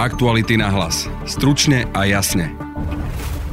Aktuality na hlas. Stručne a jasne.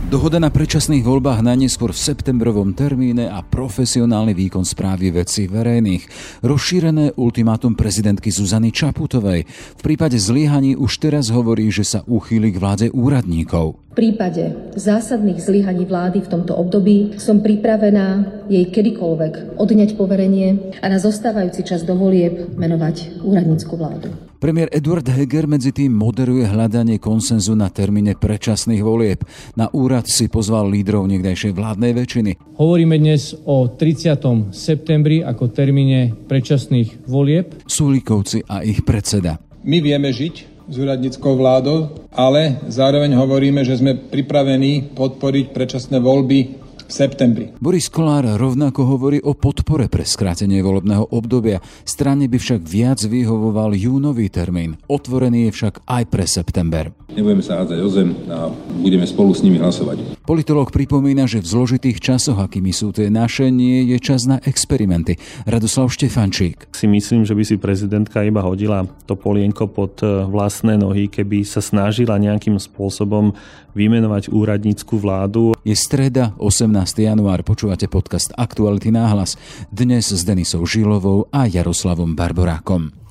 Dohoda na predčasných voľbách najneskôr v septembrovom termíne a profesionálny výkon správy veci verejných. Rozšírené ultimátum prezidentky Zuzany Čaputovej. V prípade zlyhaní už teraz hovorí, že sa uchýli k vláde úradníkov. V prípade zásadných zlyhaní vlády v tomto období som pripravená jej kedykoľvek odňať poverenie a na zostávajúci čas dovolieb menovať úradnícku vládu. Premiér Eduard Heger medzi tým moderuje hľadanie konsenzu na termíne predčasných volieb. Na úrad si pozval lídrov niekdajšej vládnej väčšiny. Hovoríme dnes o 30. septembri ako termíne predčasných volieb. Sulíkovci a ich predseda. My vieme žiť s úradníckou vládou, ale zároveň hovoríme, že sme pripravení podporiť predčasné voľby v septembri. Boris Kolár rovnako hovorí o podpore pre skrátenie volebného obdobia. Strane by však viac vyhovoval júnový termín. Otvorený je však aj pre september. Nebudeme sa hádzať o zem a budeme spolu s nimi hlasovať. Politolog pripomína, že v zložitých časoch, akými sú tie naše, nie je čas na experimenty. Radoslav Štefančík. Si myslím, že by si prezidentka iba hodila to polienko pod e, vlastné nohy, keby sa snažila nejakým spôsobom vymenovať úradnícku vládu. Je streda 18 január, počúvate podcast Aktuality náhlas. Dnes s Denisou Žilovou a Jaroslavom Barborákom.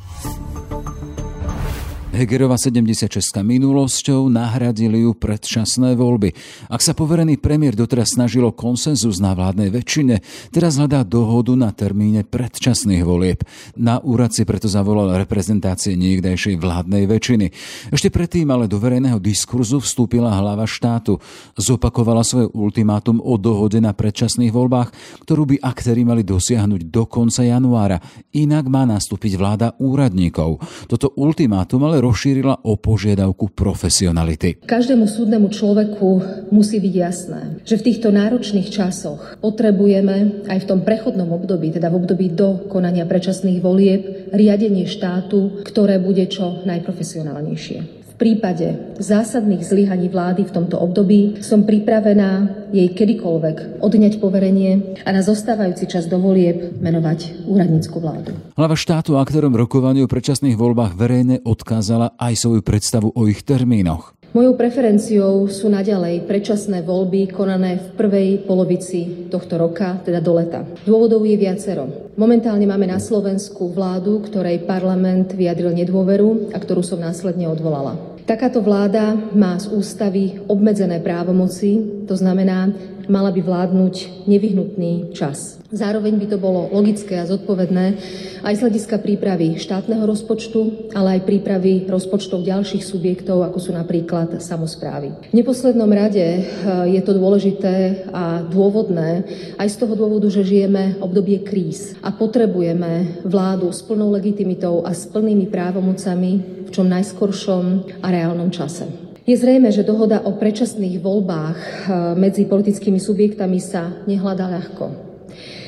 Hegerova 76 minulosťou nahradili ju predčasné voľby. Ak sa poverený premiér doteraz snažilo konsenzus na vládnej väčšine, teraz hľadá dohodu na termíne predčasných volieb. Na úrad si preto zavolal reprezentácie niekdajšej vládnej väčšiny. Ešte predtým ale do verejného diskurzu vstúpila hlava štátu. Zopakovala svoje ultimátum o dohode na predčasných voľbách, ktorú by aktéri mali dosiahnuť do konca januára. Inak má nastúpiť vláda úradníkov. Toto ultimátum ale rozšírila o požiadavku profesionality. Každému súdnemu človeku musí byť jasné, že v týchto náročných časoch potrebujeme aj v tom prechodnom období, teda v období do konania predčasných volieb, riadenie štátu, ktoré bude čo najprofesionálnejšie. Prípade zásadných zlyhaní vlády v tomto období som pripravená jej kedykoľvek odňať poverenie a na zostávajúci čas do volieb menovať úradnícku vládu. Hlava štátu aktérom rokovania o predčasných voľbách verejne odkázala aj svoju predstavu o ich termínoch. Mojou preferenciou sú naďalej predčasné voľby konané v prvej polovici tohto roka, teda do leta. Dôvodov je viacero. Momentálne máme na Slovensku vládu, ktorej parlament vyjadril nedôveru a ktorú som následne odvolala. Takáto vláda má z ústavy obmedzené právomoci, to znamená, mala by vládnuť nevyhnutný čas. Zároveň by to bolo logické a zodpovedné aj z hľadiska prípravy štátneho rozpočtu, ale aj prípravy rozpočtov ďalších subjektov, ako sú napríklad samozprávy. V neposlednom rade eh, je to dôležité a dôvodné aj z toho dôvodu, že žijeme obdobie kríz a potrebujeme vládu s plnou legitimitou a s plnými právomocami v čom najskoršom a reálnom čase. Je zrejme, že dohoda o predčasných voľbách eh, medzi politickými subjektami sa nehľadá ľahko.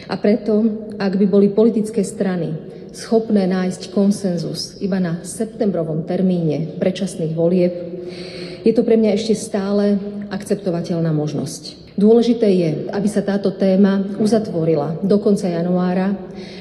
A preto, ak by boli politické strany schopné nájsť konsenzus iba na septembrovom termíne predčasných volieb, je to pre mňa ešte stále akceptovateľná možnosť. Dôležité je, aby sa táto téma uzatvorila do konca januára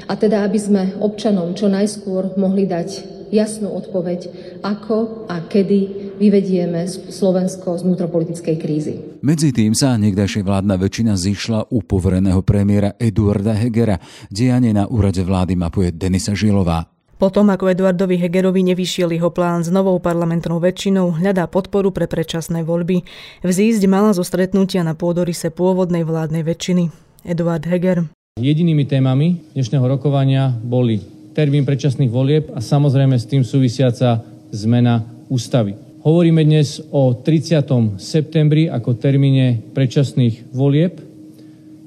a teda aby sme občanom čo najskôr mohli dať jasnú odpoveď, ako a kedy vyvedieme Slovensko z vnútropolitickej krízy. Medzi tým sa niekdajšia vládna väčšina zišla u povereného premiéra Eduarda Hegera. Dianie na úrade vlády mapuje Denisa Žilová. Potom, ako Eduardovi Hegerovi nevyšiel jeho plán s novou parlamentnou väčšinou, hľadá podporu pre predčasné voľby. Vzísť mala zo stretnutia na pôdorise pôvodnej vládnej väčšiny. Eduard Heger. Jedinými témami dnešného rokovania boli termín predčasných volieb a samozrejme s tým súvisiaca zmena ústavy. Hovoríme dnes o 30. septembri ako termíne predčasných volieb.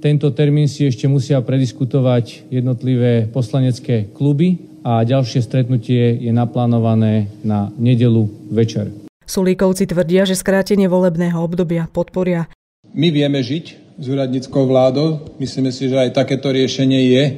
Tento termín si ešte musia prediskutovať jednotlivé poslanecké kluby a ďalšie stretnutie je naplánované na nedelu večer. Sulíkovci tvrdia, že skrátenie volebného obdobia podporia. My vieme žiť s úradníckou vládou. Myslíme si, že aj takéto riešenie je e,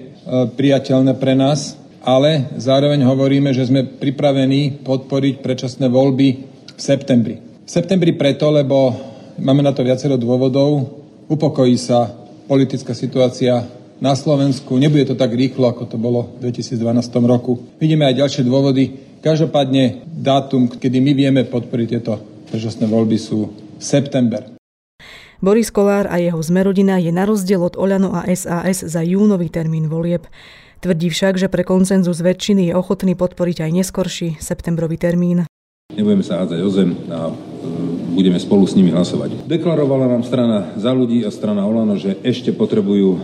priateľné pre nás, ale zároveň hovoríme, že sme pripravení podporiť predčasné voľby v septembri. V septembri preto, lebo máme na to viacero dôvodov. Upokojí sa politická situácia na Slovensku. Nebude to tak rýchlo, ako to bolo v 2012 roku. Vidíme aj ďalšie dôvody. Každopádne dátum, kedy my vieme podporiť tieto predčasné voľby sú september. Boris Kolár a jeho zmerodina je na rozdiel od Oľano a SAS za júnový termín volieb. Tvrdí však, že pre koncenzus väčšiny je ochotný podporiť aj neskorší septembrový termín. Nebudeme sa hádzať o zem a e, budeme spolu s nimi hlasovať. Deklarovala nám strana za ľudí a strana Olano, že ešte potrebujú e,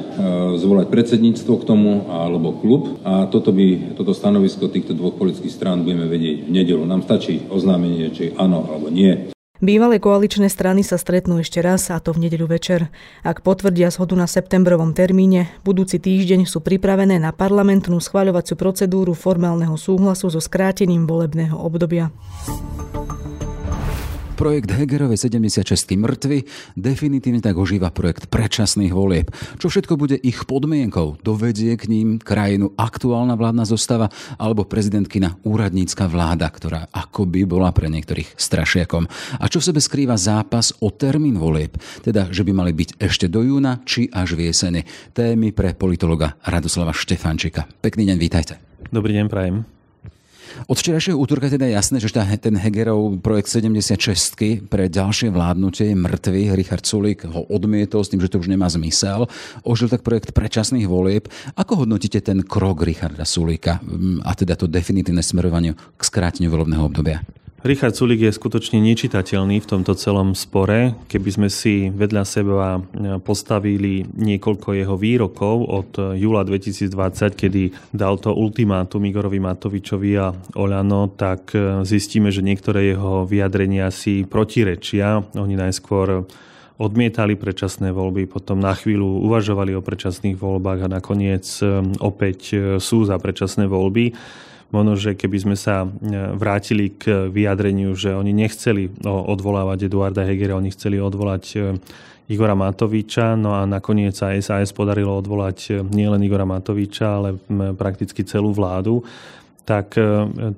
zvolať predsedníctvo k tomu alebo klub a toto, by, toto stanovisko týchto dvoch politických strán budeme vedieť v nedelu. Nám stačí oznámenie, či áno alebo nie. Bývalé koaličné strany sa stretnú ešte raz, a to v nedeľu večer. Ak potvrdia zhodu na septembrovom termíne, budúci týždeň sú pripravené na parlamentnú schváľovaciu procedúru formálneho súhlasu so skrátením volebného obdobia projekt Hegerovej 76 mŕtvy, definitívne tak ožíva projekt predčasných volieb. Čo všetko bude ich podmienkou? Dovedie k ním krajinu aktuálna vládna zostava alebo prezidentkina úradnícka vláda, ktorá akoby bola pre niektorých strašiakom. A čo v sebe skrýva zápas o termín volieb? Teda, že by mali byť ešte do júna či až v jesene. Témy pre politologa Radoslava Štefančika. Pekný deň, vítajte. Dobrý deň, prajem. Od včerajšieho útorka teda jasné, že ten Hegerov projekt 76 pre ďalšie vládnutie je mŕtvy. Richard Sulik ho odmietol s tým, že to už nemá zmysel. Ožil tak projekt predčasných volieb. Ako hodnotíte ten krok Richarda Sulika a teda to definitívne smerovanie k skráteniu volebného obdobia? Richard Sulik je skutočne nečitateľný v tomto celom spore. Keby sme si vedľa seba postavili niekoľko jeho výrokov od júla 2020, kedy dal to ultimátum Igorovi Matovičovi a Olano, tak zistíme, že niektoré jeho vyjadrenia si protirečia. Oni najskôr odmietali predčasné voľby, potom na chvíľu uvažovali o predčasných voľbách a nakoniec opäť sú za predčasné voľby. Možno, že keby sme sa e, vrátili k vyjadreniu, že oni nechceli odvolávať Eduarda Hegera, oni chceli odvolať e, Igora Matoviča, no a nakoniec sa SAS podarilo odvolať e, nielen Igora Matoviča, ale prakticky celú vládu tak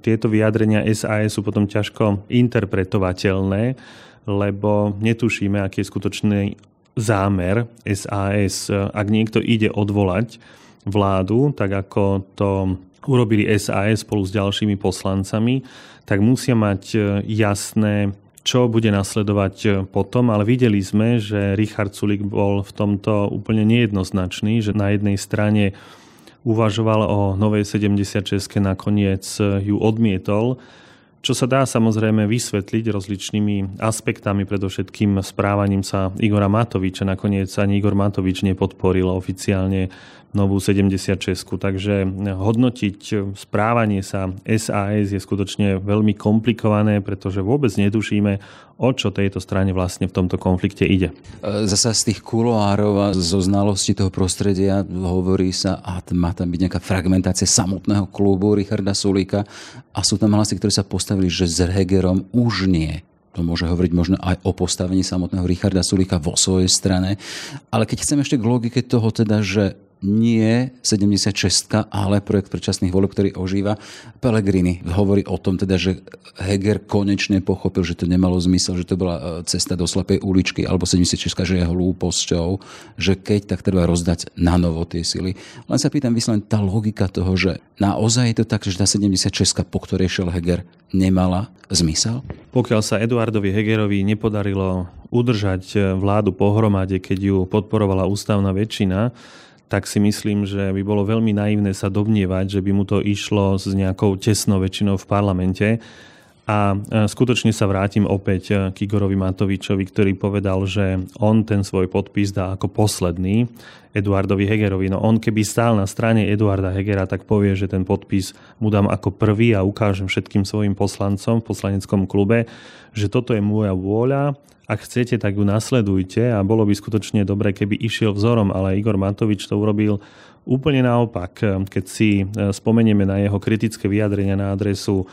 tieto vyjadrenia SAS sú potom ťažko interpretovateľné, lebo netušíme, aký je skutočný zámer SAS. Ak niekto ide odvolať vládu, tak ako to urobili SAS spolu s ďalšími poslancami, tak musia mať e, jasné čo bude nasledovať e, potom, ale videli sme, že Richard Sulik bol v tomto úplne nejednoznačný, že na jednej strane uvažoval o novej 76, nakoniec e, ju odmietol, čo sa dá samozrejme vysvetliť rozličnými aspektami, predovšetkým správaním sa Igora Matoviča. Nakoniec ani Igor Matovič nepodporil oficiálne novú 76. Takže hodnotiť správanie sa SAS je skutočne veľmi komplikované, pretože vôbec netušíme, o čo tejto strane vlastne v tomto konflikte ide. Zasa z tých kuloárov a zo znalosti toho prostredia hovorí sa, a má tam byť nejaká fragmentácia samotného klubu Richarda Sulíka a sú tam hlasy, ktoré sa postavili, že s Hegerom už nie to môže hovoriť možno aj o postavení samotného Richarda Sulika vo svojej strane. Ale keď chceme ešte k logike toho teda, že nie 76, ale projekt predčasných volieb, ktorý ožíva. Pellegrini hovorí o tom teda, že Heger konečne pochopil, že to nemalo zmysel, že to bola e, cesta do slepej uličky, alebo 76, že je hlúposťou, že keď, tak treba rozdať na novo tie sily. Len sa pýtam vyslovene tá logika toho, že naozaj je to tak, že tá 76, po ktorej šiel Heger, nemala zmysel? Pokiaľ sa Eduardovi Hegerovi nepodarilo udržať e, vládu pohromade, keď ju podporovala ústavná väčšina, tak si myslím, že by bolo veľmi naivné sa domnievať, že by mu to išlo s nejakou tesnou väčšinou v parlamente. A skutočne sa vrátim opäť e, k Igorovi Matovičovi, ktorý povedal, že on ten svoj podpis dá ako posledný Eduardovi Hegerovi. No on keby stál na strane Eduarda Hegera, tak povie, že ten podpis mu dám ako prvý a ukážem všetkým svojim poslancom v poslaneckom klube, že toto je moja vôľa ak chcete, tak ju nasledujte a bolo by skutočne dobre, keby išiel vzorom, ale Igor Matovič to urobil úplne naopak. Keď si e, spomenieme na jeho kritické vyjadrenia na adresu e,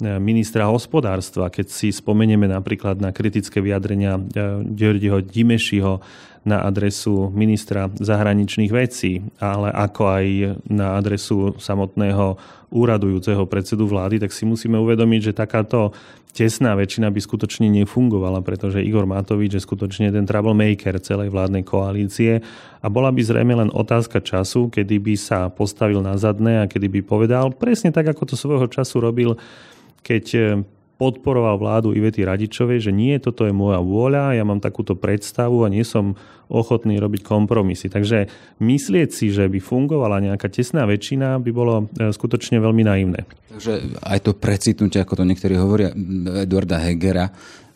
ministra hospodárstva, keď si spomenieme napríklad na kritické vyjadrenia e, Dimešiho na adresu ministra zahraničných vecí, ale ako aj na adresu samotného úradujúceho predsedu vlády, tak si musíme uvedomiť, že takáto tesná väčšina by skutočne nefungovala, pretože Igor Matovič je skutočne ten troublemaker celej vládnej koalície. A bola by zrejme len otázka času, kedy by sa postavil na zadné a kedy by povedal presne tak, ako to svojho času robil, keď podporoval vládu Ivety Radičovej, že nie, toto je moja vôľa, ja mám takúto predstavu a nie som ochotný robiť kompromisy. Takže myslieť si, že by fungovala nejaká tesná väčšina, by bolo e, skutočne veľmi naivné. Takže aj to precitnutie, ako to niektorí hovoria, Eduarda Hegera,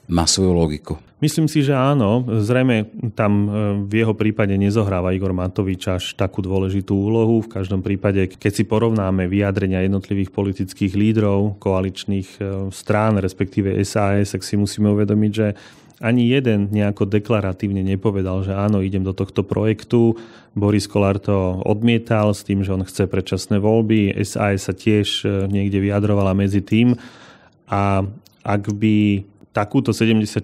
má svoju logiku. Myslím si, že áno. Zrejme tam e, v jeho prípade nezohráva Igor Matovič až takú dôležitú úlohu. V každom prípade, keď si porovnáme vyjadrenia jednotlivých politických lídrov, koaličných e, strán, respektíve SAS, tak si musíme uvedomiť, že ani jeden nejako deklaratívne nepovedal, že áno, idem do tohto projektu. Boris Kolár to odmietal s tým, že on chce predčasné voľby. SAS sa tiež e, niekde vyjadrovala medzi tým. A ak by takúto 76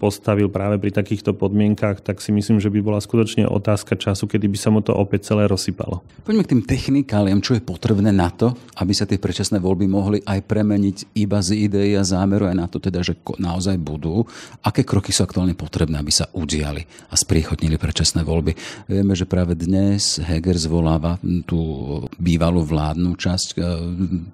postavil práve pri takýchto podmienkach, tak si myslím, že by bola skutočne otázka času, kedy by sa mu to opäť celé rozsypalo. Poďme k tým technikáliam, čo je potrebné na to, aby sa tie predčasné voľby mohli aj premeniť iba z idei a zámeru aj na to, teda, že naozaj budú. Aké kroky sú aktuálne potrebné, aby sa udiali a spriechodnili predčasné voľby? Vieme, že práve dnes Heger zvoláva tú bývalú vládnu časť eh,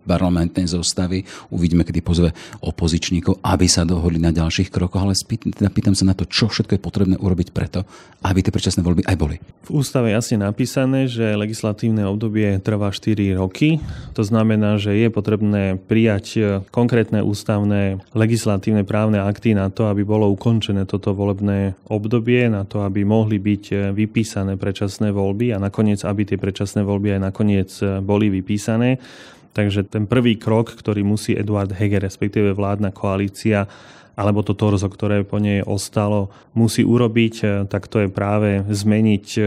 parlamentnej zostavy. Uvidíme, kedy pozve opozičníkov, aby sa do dohodli na ďalších krokoch, ale teda pýtam sa na to, čo všetko je potrebné urobiť preto, aby tie predčasné voľby aj boli. V ústave jasne napísané, že legislatívne obdobie trvá 4 roky. To znamená, že je potrebné prijať e, konkrétne ústavné legislatívne právne akty na to, aby bolo ukončené toto volebné obdobie, na to, aby mohli byť e, vypísané predčasné voľby a nakoniec, aby tie predčasné voľby aj nakoniec e, boli vypísané. Takže ten prvý krok, ktorý musí Eduard Heger, respektíve vládna koalícia, alebo to torzo, ktoré po nej ostalo, musí urobiť, e, tak to je práve zmeniť e,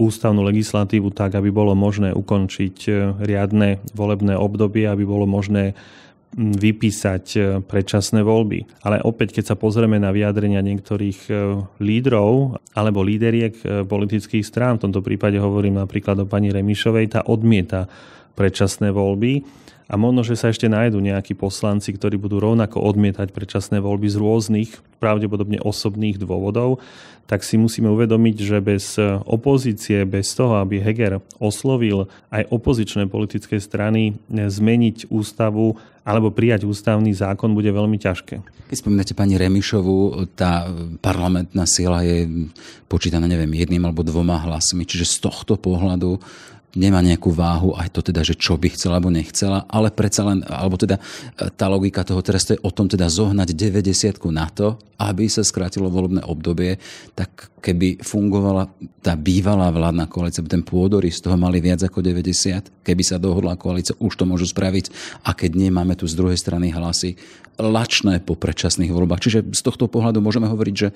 ústavnú legislatívu tak, aby bolo možné ukončiť e, riadne volebné obdobie, aby bolo možné vypísať predčasné voľby. Ale opäť, keď sa pozrieme na vyjadrenia niektorých lídrov alebo líderiek politických strán, v tomto prípade hovorím napríklad o pani Remišovej, tá odmieta predčasné voľby a možno, že sa ešte nájdú nejakí poslanci, ktorí budú rovnako odmietať predčasné voľby z rôznych, pravdepodobne osobných dôvodov, tak si musíme uvedomiť, že bez opozície, bez toho, aby Heger oslovil aj opozičné politické strany zmeniť ústavu alebo prijať ústavný zákon, bude veľmi ťažké. Keď spomínate pani Remišovu, tá parlamentná sila je počítaná, neviem, jedným alebo dvoma hlasmi, čiže z tohto pohľadu nemá nejakú váhu aj to teda, že čo by chcela alebo nechcela, ale predsa len, alebo teda e, tá logika toho to je o tom teda zohnať 90 na to, aby sa skrátilo volebné obdobie, tak keby fungovala tá bývalá vládna koalícia, ten pôdory z toho mali viac ako 90, keby sa dohodla koalícia, už to môžu spraviť a keď nie, máme tu z druhej strany hlasy lačné po predčasných voľbách. Čiže z tohto pohľadu môžeme hovoriť, že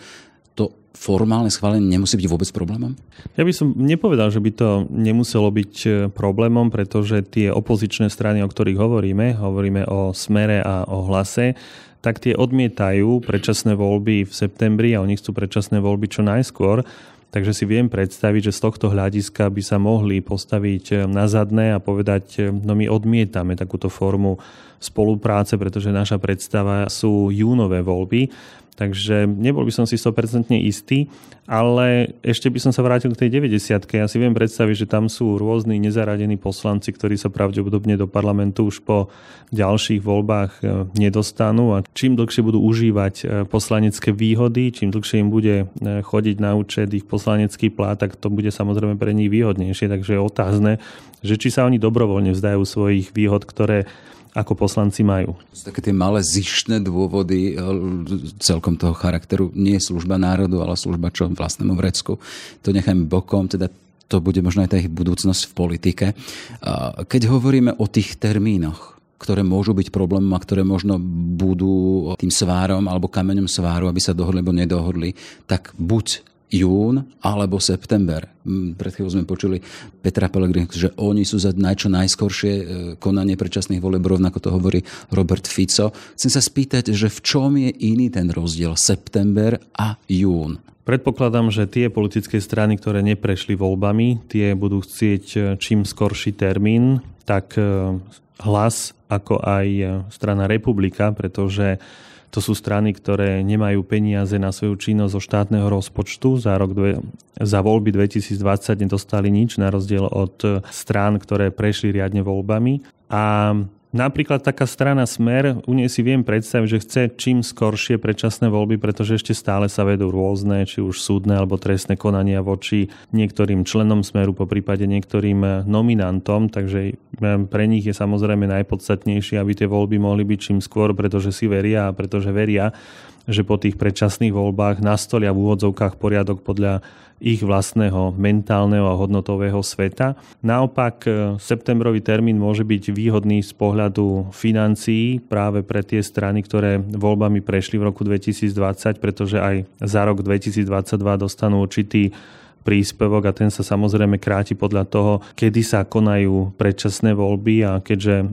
to formálne schválenie nemusí byť vôbec problémom? Ja by som nepovedal, že by to nemuselo byť e, problémom, pretože tie opozičné strany, o ktorých hovoríme, hovoríme o smere a o hlase, tak tie odmietajú predčasné voľby v septembri a oni chcú predčasné voľby čo najskôr. Takže si viem predstaviť, že z tohto hľadiska by sa mohli postaviť e, na zadné a povedať, e, no my odmietame takúto formu spolupráce, pretože naša predstava sú júnové voľby. Takže nebol by som si 100% istý, ale ešte by som sa vrátil k tej 90 Ja si viem predstaviť, že tam sú rôzni nezaradení poslanci, ktorí sa pravdepodobne do parlamentu už po ďalších voľbách e, nedostanú a čím dlhšie budú užívať e, poslanecké výhody, čím dlhšie im bude e, chodiť na účet ich poslanecký plát, tak to bude samozrejme pre nich výhodnejšie. Takže je otázne, že či sa oni dobrovoľne vzdajú svojich výhod, ktoré ako poslanci majú. Také tie malé zištné dôvody e, celkom toho charakteru. Nie služba národu, ale služba čo vlastnému vrecku. To nechajme bokom, teda to bude možno aj tá ich budúcnosť v politike. Keď hovoríme o tých termínoch, ktoré môžu byť problémom a ktoré možno budú tým svárom alebo kameňom sváru, aby sa dohodli alebo nedohodli, tak buď jún alebo september. Mm, pred chvíľou sme počuli Petra Pellegrini, že oni sú za najčo najskoršie e, konanie predčasných volieb, rovnako to hovorí Robert Fico. Chcem sa spýtať, že v čom je iný ten rozdiel september a jún? Predpokladám, že tie politické strany, ktoré neprešli voľbami, tie budú chcieť e, čím skorší termín tak hlas ako aj strana Republika, pretože to sú strany, ktoré nemajú peniaze na svoju činnosť zo štátneho rozpočtu. Za, rok dve, za voľby 2020 nedostali nič, na rozdiel od strán, ktoré prešli riadne voľbami. A Napríklad taká strana Smer, u nej si viem predstaviť, že chce čím skoršie predčasné voľby, pretože ešte stále sa vedú rôzne, či už súdne alebo trestné konania voči niektorým členom Smeru, po prípade niektorým nominantom, takže pre nich je samozrejme najpodstatnejšie, aby tie voľby mohli byť čím skôr, pretože si veria a pretože veria, že po tých predčasných voľbách nastolia v úvodzovkách poriadok podľa ich vlastného mentálneho a hodnotového sveta. Naopak e, septembrový termín môže byť výhodný z pohľadu financií práve pre tie strany, ktoré voľbami prešli v roku 2020, pretože aj za rok 2022 dostanú určitý príspevok a ten sa samozrejme kráti podľa toho, kedy sa konajú predčasné voľby a keďže e,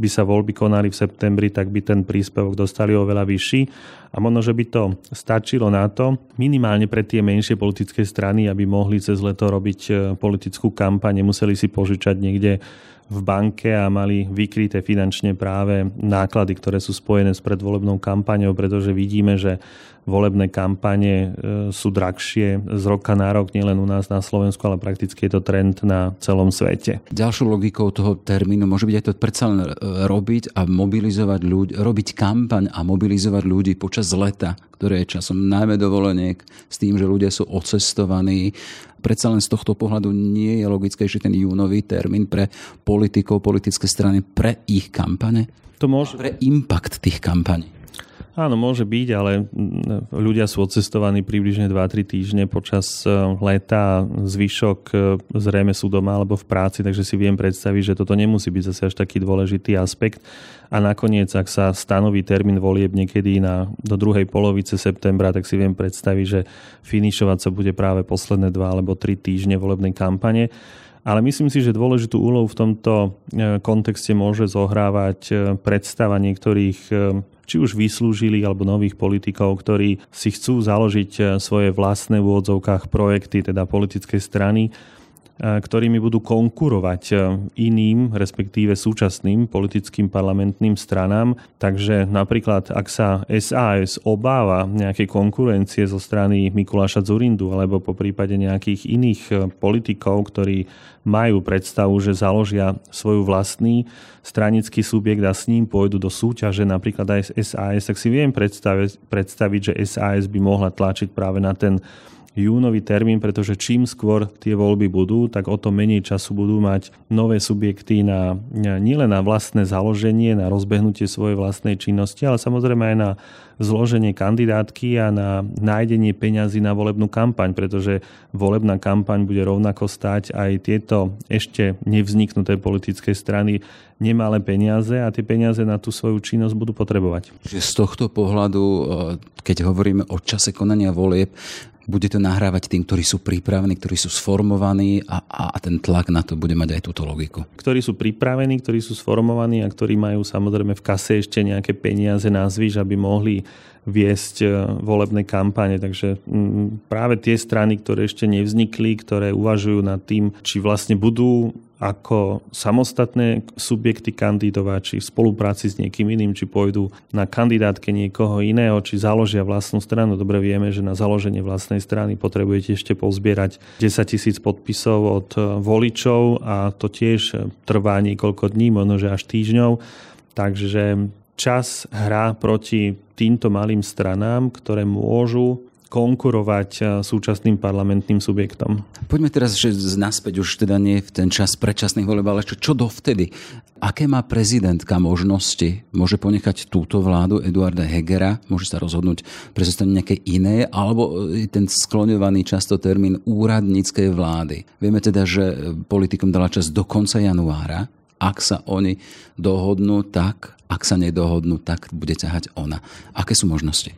by sa voľby konali v septembri, tak by ten príspevok dostali oveľa vyšší. A možno, že by to stačilo na to, minimálne pre tie menšie politické strany, aby mohli cez leto robiť e, politickú kampaň, nemuseli si požičať niekde v banke a mali vykryté finančne práve náklady, ktoré sú spojené s predvolebnou kampaňou, pretože vidíme, že volebné kampane e, sú drahšie z roka na rok, nielen u nás na Slovensku, ale prakticky je to trend na celom svete. Ďalšou logikou toho termínu môže byť aj to predsa len e, robiť a mobilizovať ľudí, robiť kampaň a mobilizovať ľudí počas leta, ktoré je časom najmä dovoleniek, s tým, že ľudia sú ocestovaní. Predsa len z tohto pohľadu nie je logické, že ten júnový termín pre politikov, politické strany, pre ich kampane? To môže... Pre impact tých kampaní. Áno, môže byť, ale ľudia sú odcestovaní približne 2-3 týždne počas e, leta zvyšok e, zrejme sú doma alebo v práci, takže si viem predstaviť, že toto nemusí byť zase až taký dôležitý aspekt. A nakoniec, ak sa stanoví termín volieb niekedy na, do druhej polovice septembra, tak si viem predstaviť, že finišovať sa bude práve posledné 2 alebo 3 týždne volebnej kampane. Ale myslím si, že dôležitú úlohu v tomto e, kontexte môže zohrávať predstava niektorých či už vyslúžili alebo nových politikov, ktorí si chcú založiť eh, svoje vlastné v úvodzovkách projekty, teda politické strany, ktorými budú konkurovať eh, iným, respektíve súčasným politickým parlamentným stranám. Takže napríklad, ak sa SAS obáva nejakej konkurencie zo strany Mikuláša Zurindu alebo po prípade nejakých iných politikov, ktorí majú predstavu, že založia svoju vlastný stranický subjekt a s ním pôjdu do súťaže napríklad aj SAS, tak si viem predstaviť, predstaviť, že SAS by mohla tlačiť práve na ten júnový termín, pretože čím skôr tie voľby budú, tak o to menej času budú mať nové subjekty na, nielen na vlastné založenie, na rozbehnutie svojej vlastnej činnosti, ale samozrejme aj na zloženie kandidátky a na nájdenie peňazí na volebnú kampaň, pretože volebná kampaň bude rovnako stať aj tieto ešte nevzniknuté politické strany nemalé peniaze a tie peniaze na tú svoju činnosť budú potrebovať. Z tohto pohľadu, e, keď hovoríme o čase konania volieb, bude to nahrávať tým, ktorí sú pripravení, ktorí sú sformovaní a, a ten tlak na to bude mať aj túto logiku. Ktorí sú pripravení, ktorí sú sformovaní a ktorí majú samozrejme v kase ešte nejaké peniaze na zvyš, aby mohli viesť e, volebné kampane. Takže práve tie strany, ktoré ešte nevznikli, ktoré uvažujú nad tým, či vlastne budú ako samostatné subjekty kandidovať, či v spolupráci s niekým iným, či pôjdu na kandidátke niekoho iného, či založia vlastnú stranu. Dobre vieme, že na založenie vlastnej strany potrebujete ešte pozbierať 10 tisíc podpisov od e, voličov a to tiež trvá niekoľko dní, možno že až týždňov. Takže čas hrá proti týmto malým stranám, ktoré môžu konkurovať eh, súčasným parlamentným subjektom. Poďme teraz že naspäť už teda nie v ten čas predčasných volieb, ale čo, čo dovtedy? Aké má prezidentka možnosti? Môže ponechať túto vládu Eduarda Hegera? Môže sa rozhodnúť pre nejaké iné? Alebo eh, ten skloňovaný často termín úradníckej vlády? Vieme teda, že politikom dala čas do konca januára. Ak sa oni dohodnú, tak ak sa nedohodnú, tak bude ťahať ona. Aké sú možnosti?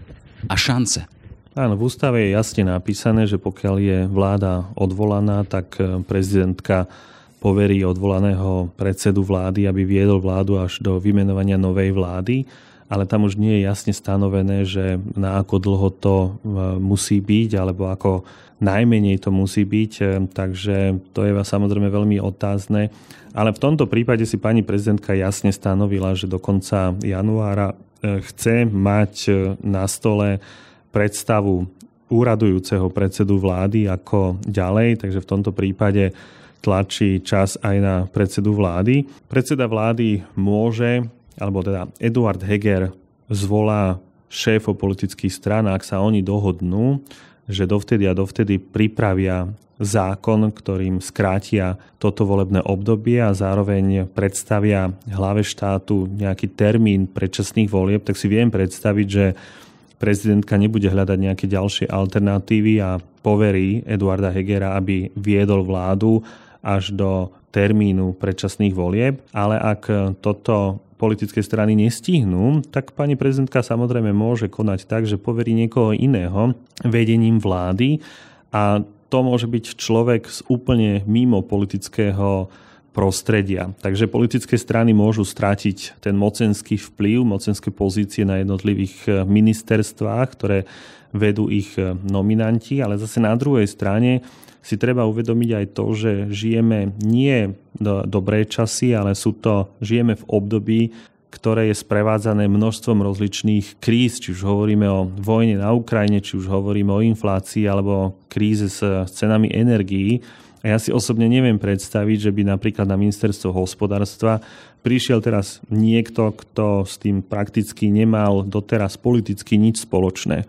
A šance? Áno, v ústave je jasne napísané, že pokiaľ je vláda odvolaná, tak e, prezidentka poverí odvolaného predsedu vlády, aby viedol vládu až do vymenovania novej vlády. ale tam už nie je jasne stanovené, že na ako dlho to e, musí byť, alebo ako najmenej to musí byť, e, takže to je samozrejme veľmi otázne. Ale v tomto prípade si pani prezidentka jasne stanovila, že do konca januára chce mať na stole predstavu úradujúceho predsedu vlády ako ďalej, takže v tomto prípade tlačí čas aj na predsedu vlády. Predseda vlády môže alebo teda Eduard Heger zvolá šéfov politických strán, ak sa oni dohodnú, že dovtedy a dovtedy pripravia zákon, ktorým skrátia toto volebné obdobie a zároveň predstavia hlave štátu nejaký termín predčasných volieb, tak si viem predstaviť, že prezidentka nebude hľadať nejaké ďalšie alternatívy a poverí Eduarda Hegera, aby viedol vládu až do termínu predčasných volieb, ale ak toto politické strany nestihnú, tak pani prezidentka samozrejme môže konať tak, že poverí niekoho iného vedením vlády. A to môže byť človek z úplne mimo politického prostredia. Takže politické strany môžu strátiť ten mocenský vplyv, mocenské pozície na jednotlivých eh, ministerstvách, ktoré vedú ich eh, nominanti, ale zase na druhej strane si treba uvedomiť aj to, že žijeme nie do dobré časy, ale sú to, žijeme v období, ktoré je sprevádzané množstvom rozličných kríz, či už hovoríme o vojne na Ukrajine, či už hovoríme o inflácii alebo kríze s cenami energií. Ja si osobne neviem predstaviť, že by napríklad na ministerstvo hospodárstva prišiel teraz niekto, kto s tým prakticky nemal doteraz politicky nič spoločné.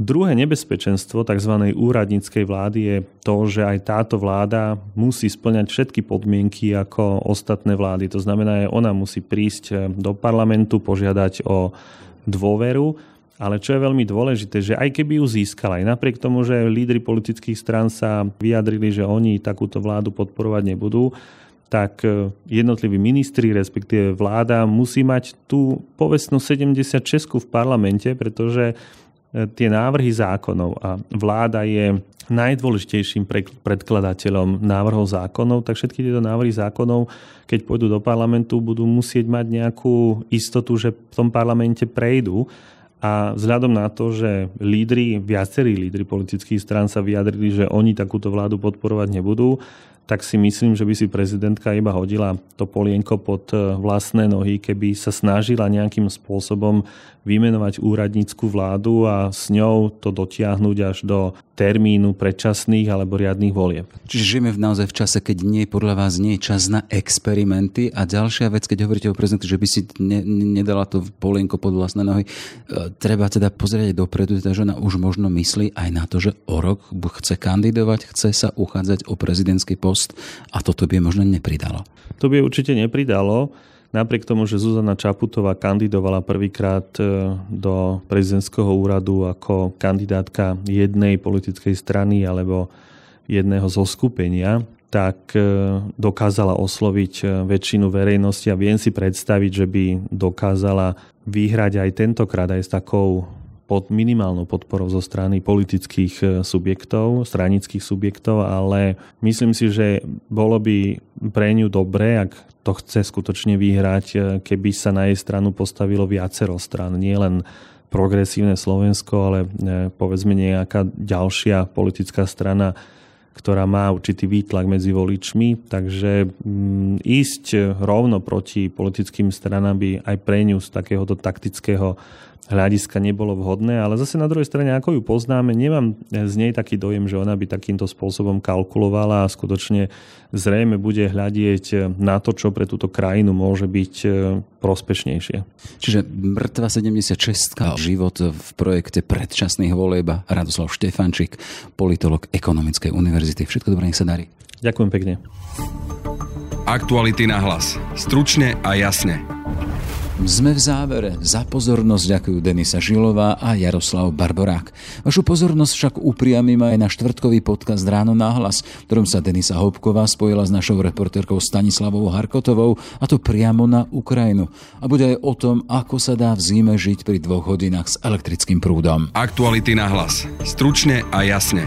Druhé nebezpečenstvo tzv. úradníckej vlády je to, že aj táto vláda musí splňať všetky podmienky ako ostatné vlády. To znamená, že ona musí prísť do parlamentu, požiadať o dôveru, ale čo je veľmi dôležité, že aj keby ju získala, aj napriek tomu, že lídry politických strán sa vyjadrili, že oni takúto vládu podporovať nebudú, tak eh, jednotliví ministri, respektíve vláda musí mať tú povestnú 76 v parlamente, pretože E, tie návrhy zákonov a vláda je najdôležitejším predkladateľom návrhov zákonov, tak všetky tieto návrhy zákonov, keď pôjdu do parlamentu, budú musieť mať nejakú istotu, že v tom parlamente prejdú. A vzhľadom na to, že lídry, viacerí lídry politických strán sa vyjadrili, že oni takúto vládu podporovať nebudú, tak si myslím, že by si prezidentka iba hodila to polienko pod e, vlastné nohy, keby sa snažila nejakým spôsobom vymenovať úradnícku vládu a s ňou to dotiahnuť až do termínu predčasných alebo riadných volieb. Čiže žijeme naozaj v čase, keď nie podľa vás nie je čas na experimenty a ďalšia vec, keď hovoríte o prezidentu, že by si ne, nedala to polienko pod vlastné nohy, e, treba teda pozrieť dopredu, teda žena už možno myslí aj na to, že o rok chce kandidovať, chce sa uchádzať o prezidentský post a toto by možno nepridalo. To by určite nepridalo. Napriek tomu, že Zuzana Čaputová kandidovala prvýkrát e, do prezidentského úradu ako kandidátka jednej politickej strany alebo jedného zo skupenia, tak e, dokázala osloviť e, väčšinu verejnosti a viem si predstaviť, že by dokázala vyhrať aj tentokrát aj s takou pod minimálnou podporou zo strany politických e, subjektov, stranických subjektov, ale myslím si, že bolo by pre ňu dobré, ak to chce skutočne vyhrať, e, keby sa na jej stranu postavilo viacero stran, nie len progresívne Slovensko, ale e, povedzme nejaká ďalšia politická strana, ktorá má určitý výtlak medzi voličmi, takže mm, ísť rovno proti politickým stranám by aj pre ňu z takéhoto taktického hľadiska nebolo vhodné, ale zase na druhej strane, ako ju poznáme, nemám z nej taký dojem, že ona by takýmto spôsobom kalkulovala a skutočne zrejme bude hľadieť na to, čo pre túto krajinu môže byť e, prospešnejšie. Čiže mŕtva 76 život v projekte predčasných volieb Radoslav Štefančík, politolog Ekonomickej univerzity. Všetko dobré, nech sa darí. Ďakujem pekne. Aktuality na hlas. Stručne a jasne. Sme v závere. Za pozornosť ďakujú Denisa Žilová a Jaroslav Barborák. Vašu pozornosť však upriamím aj na štvrtkový podcast Ráno na hlas, ktorom sa Denisa Hopková spojila s našou reportérkou Stanislavou Harkotovou a to priamo na Ukrajinu. A bude aj o tom, ako sa dá v zime žiť pri dvoch hodinách s elektrickým prúdom. Aktuality na hlas. Stručne a jasne.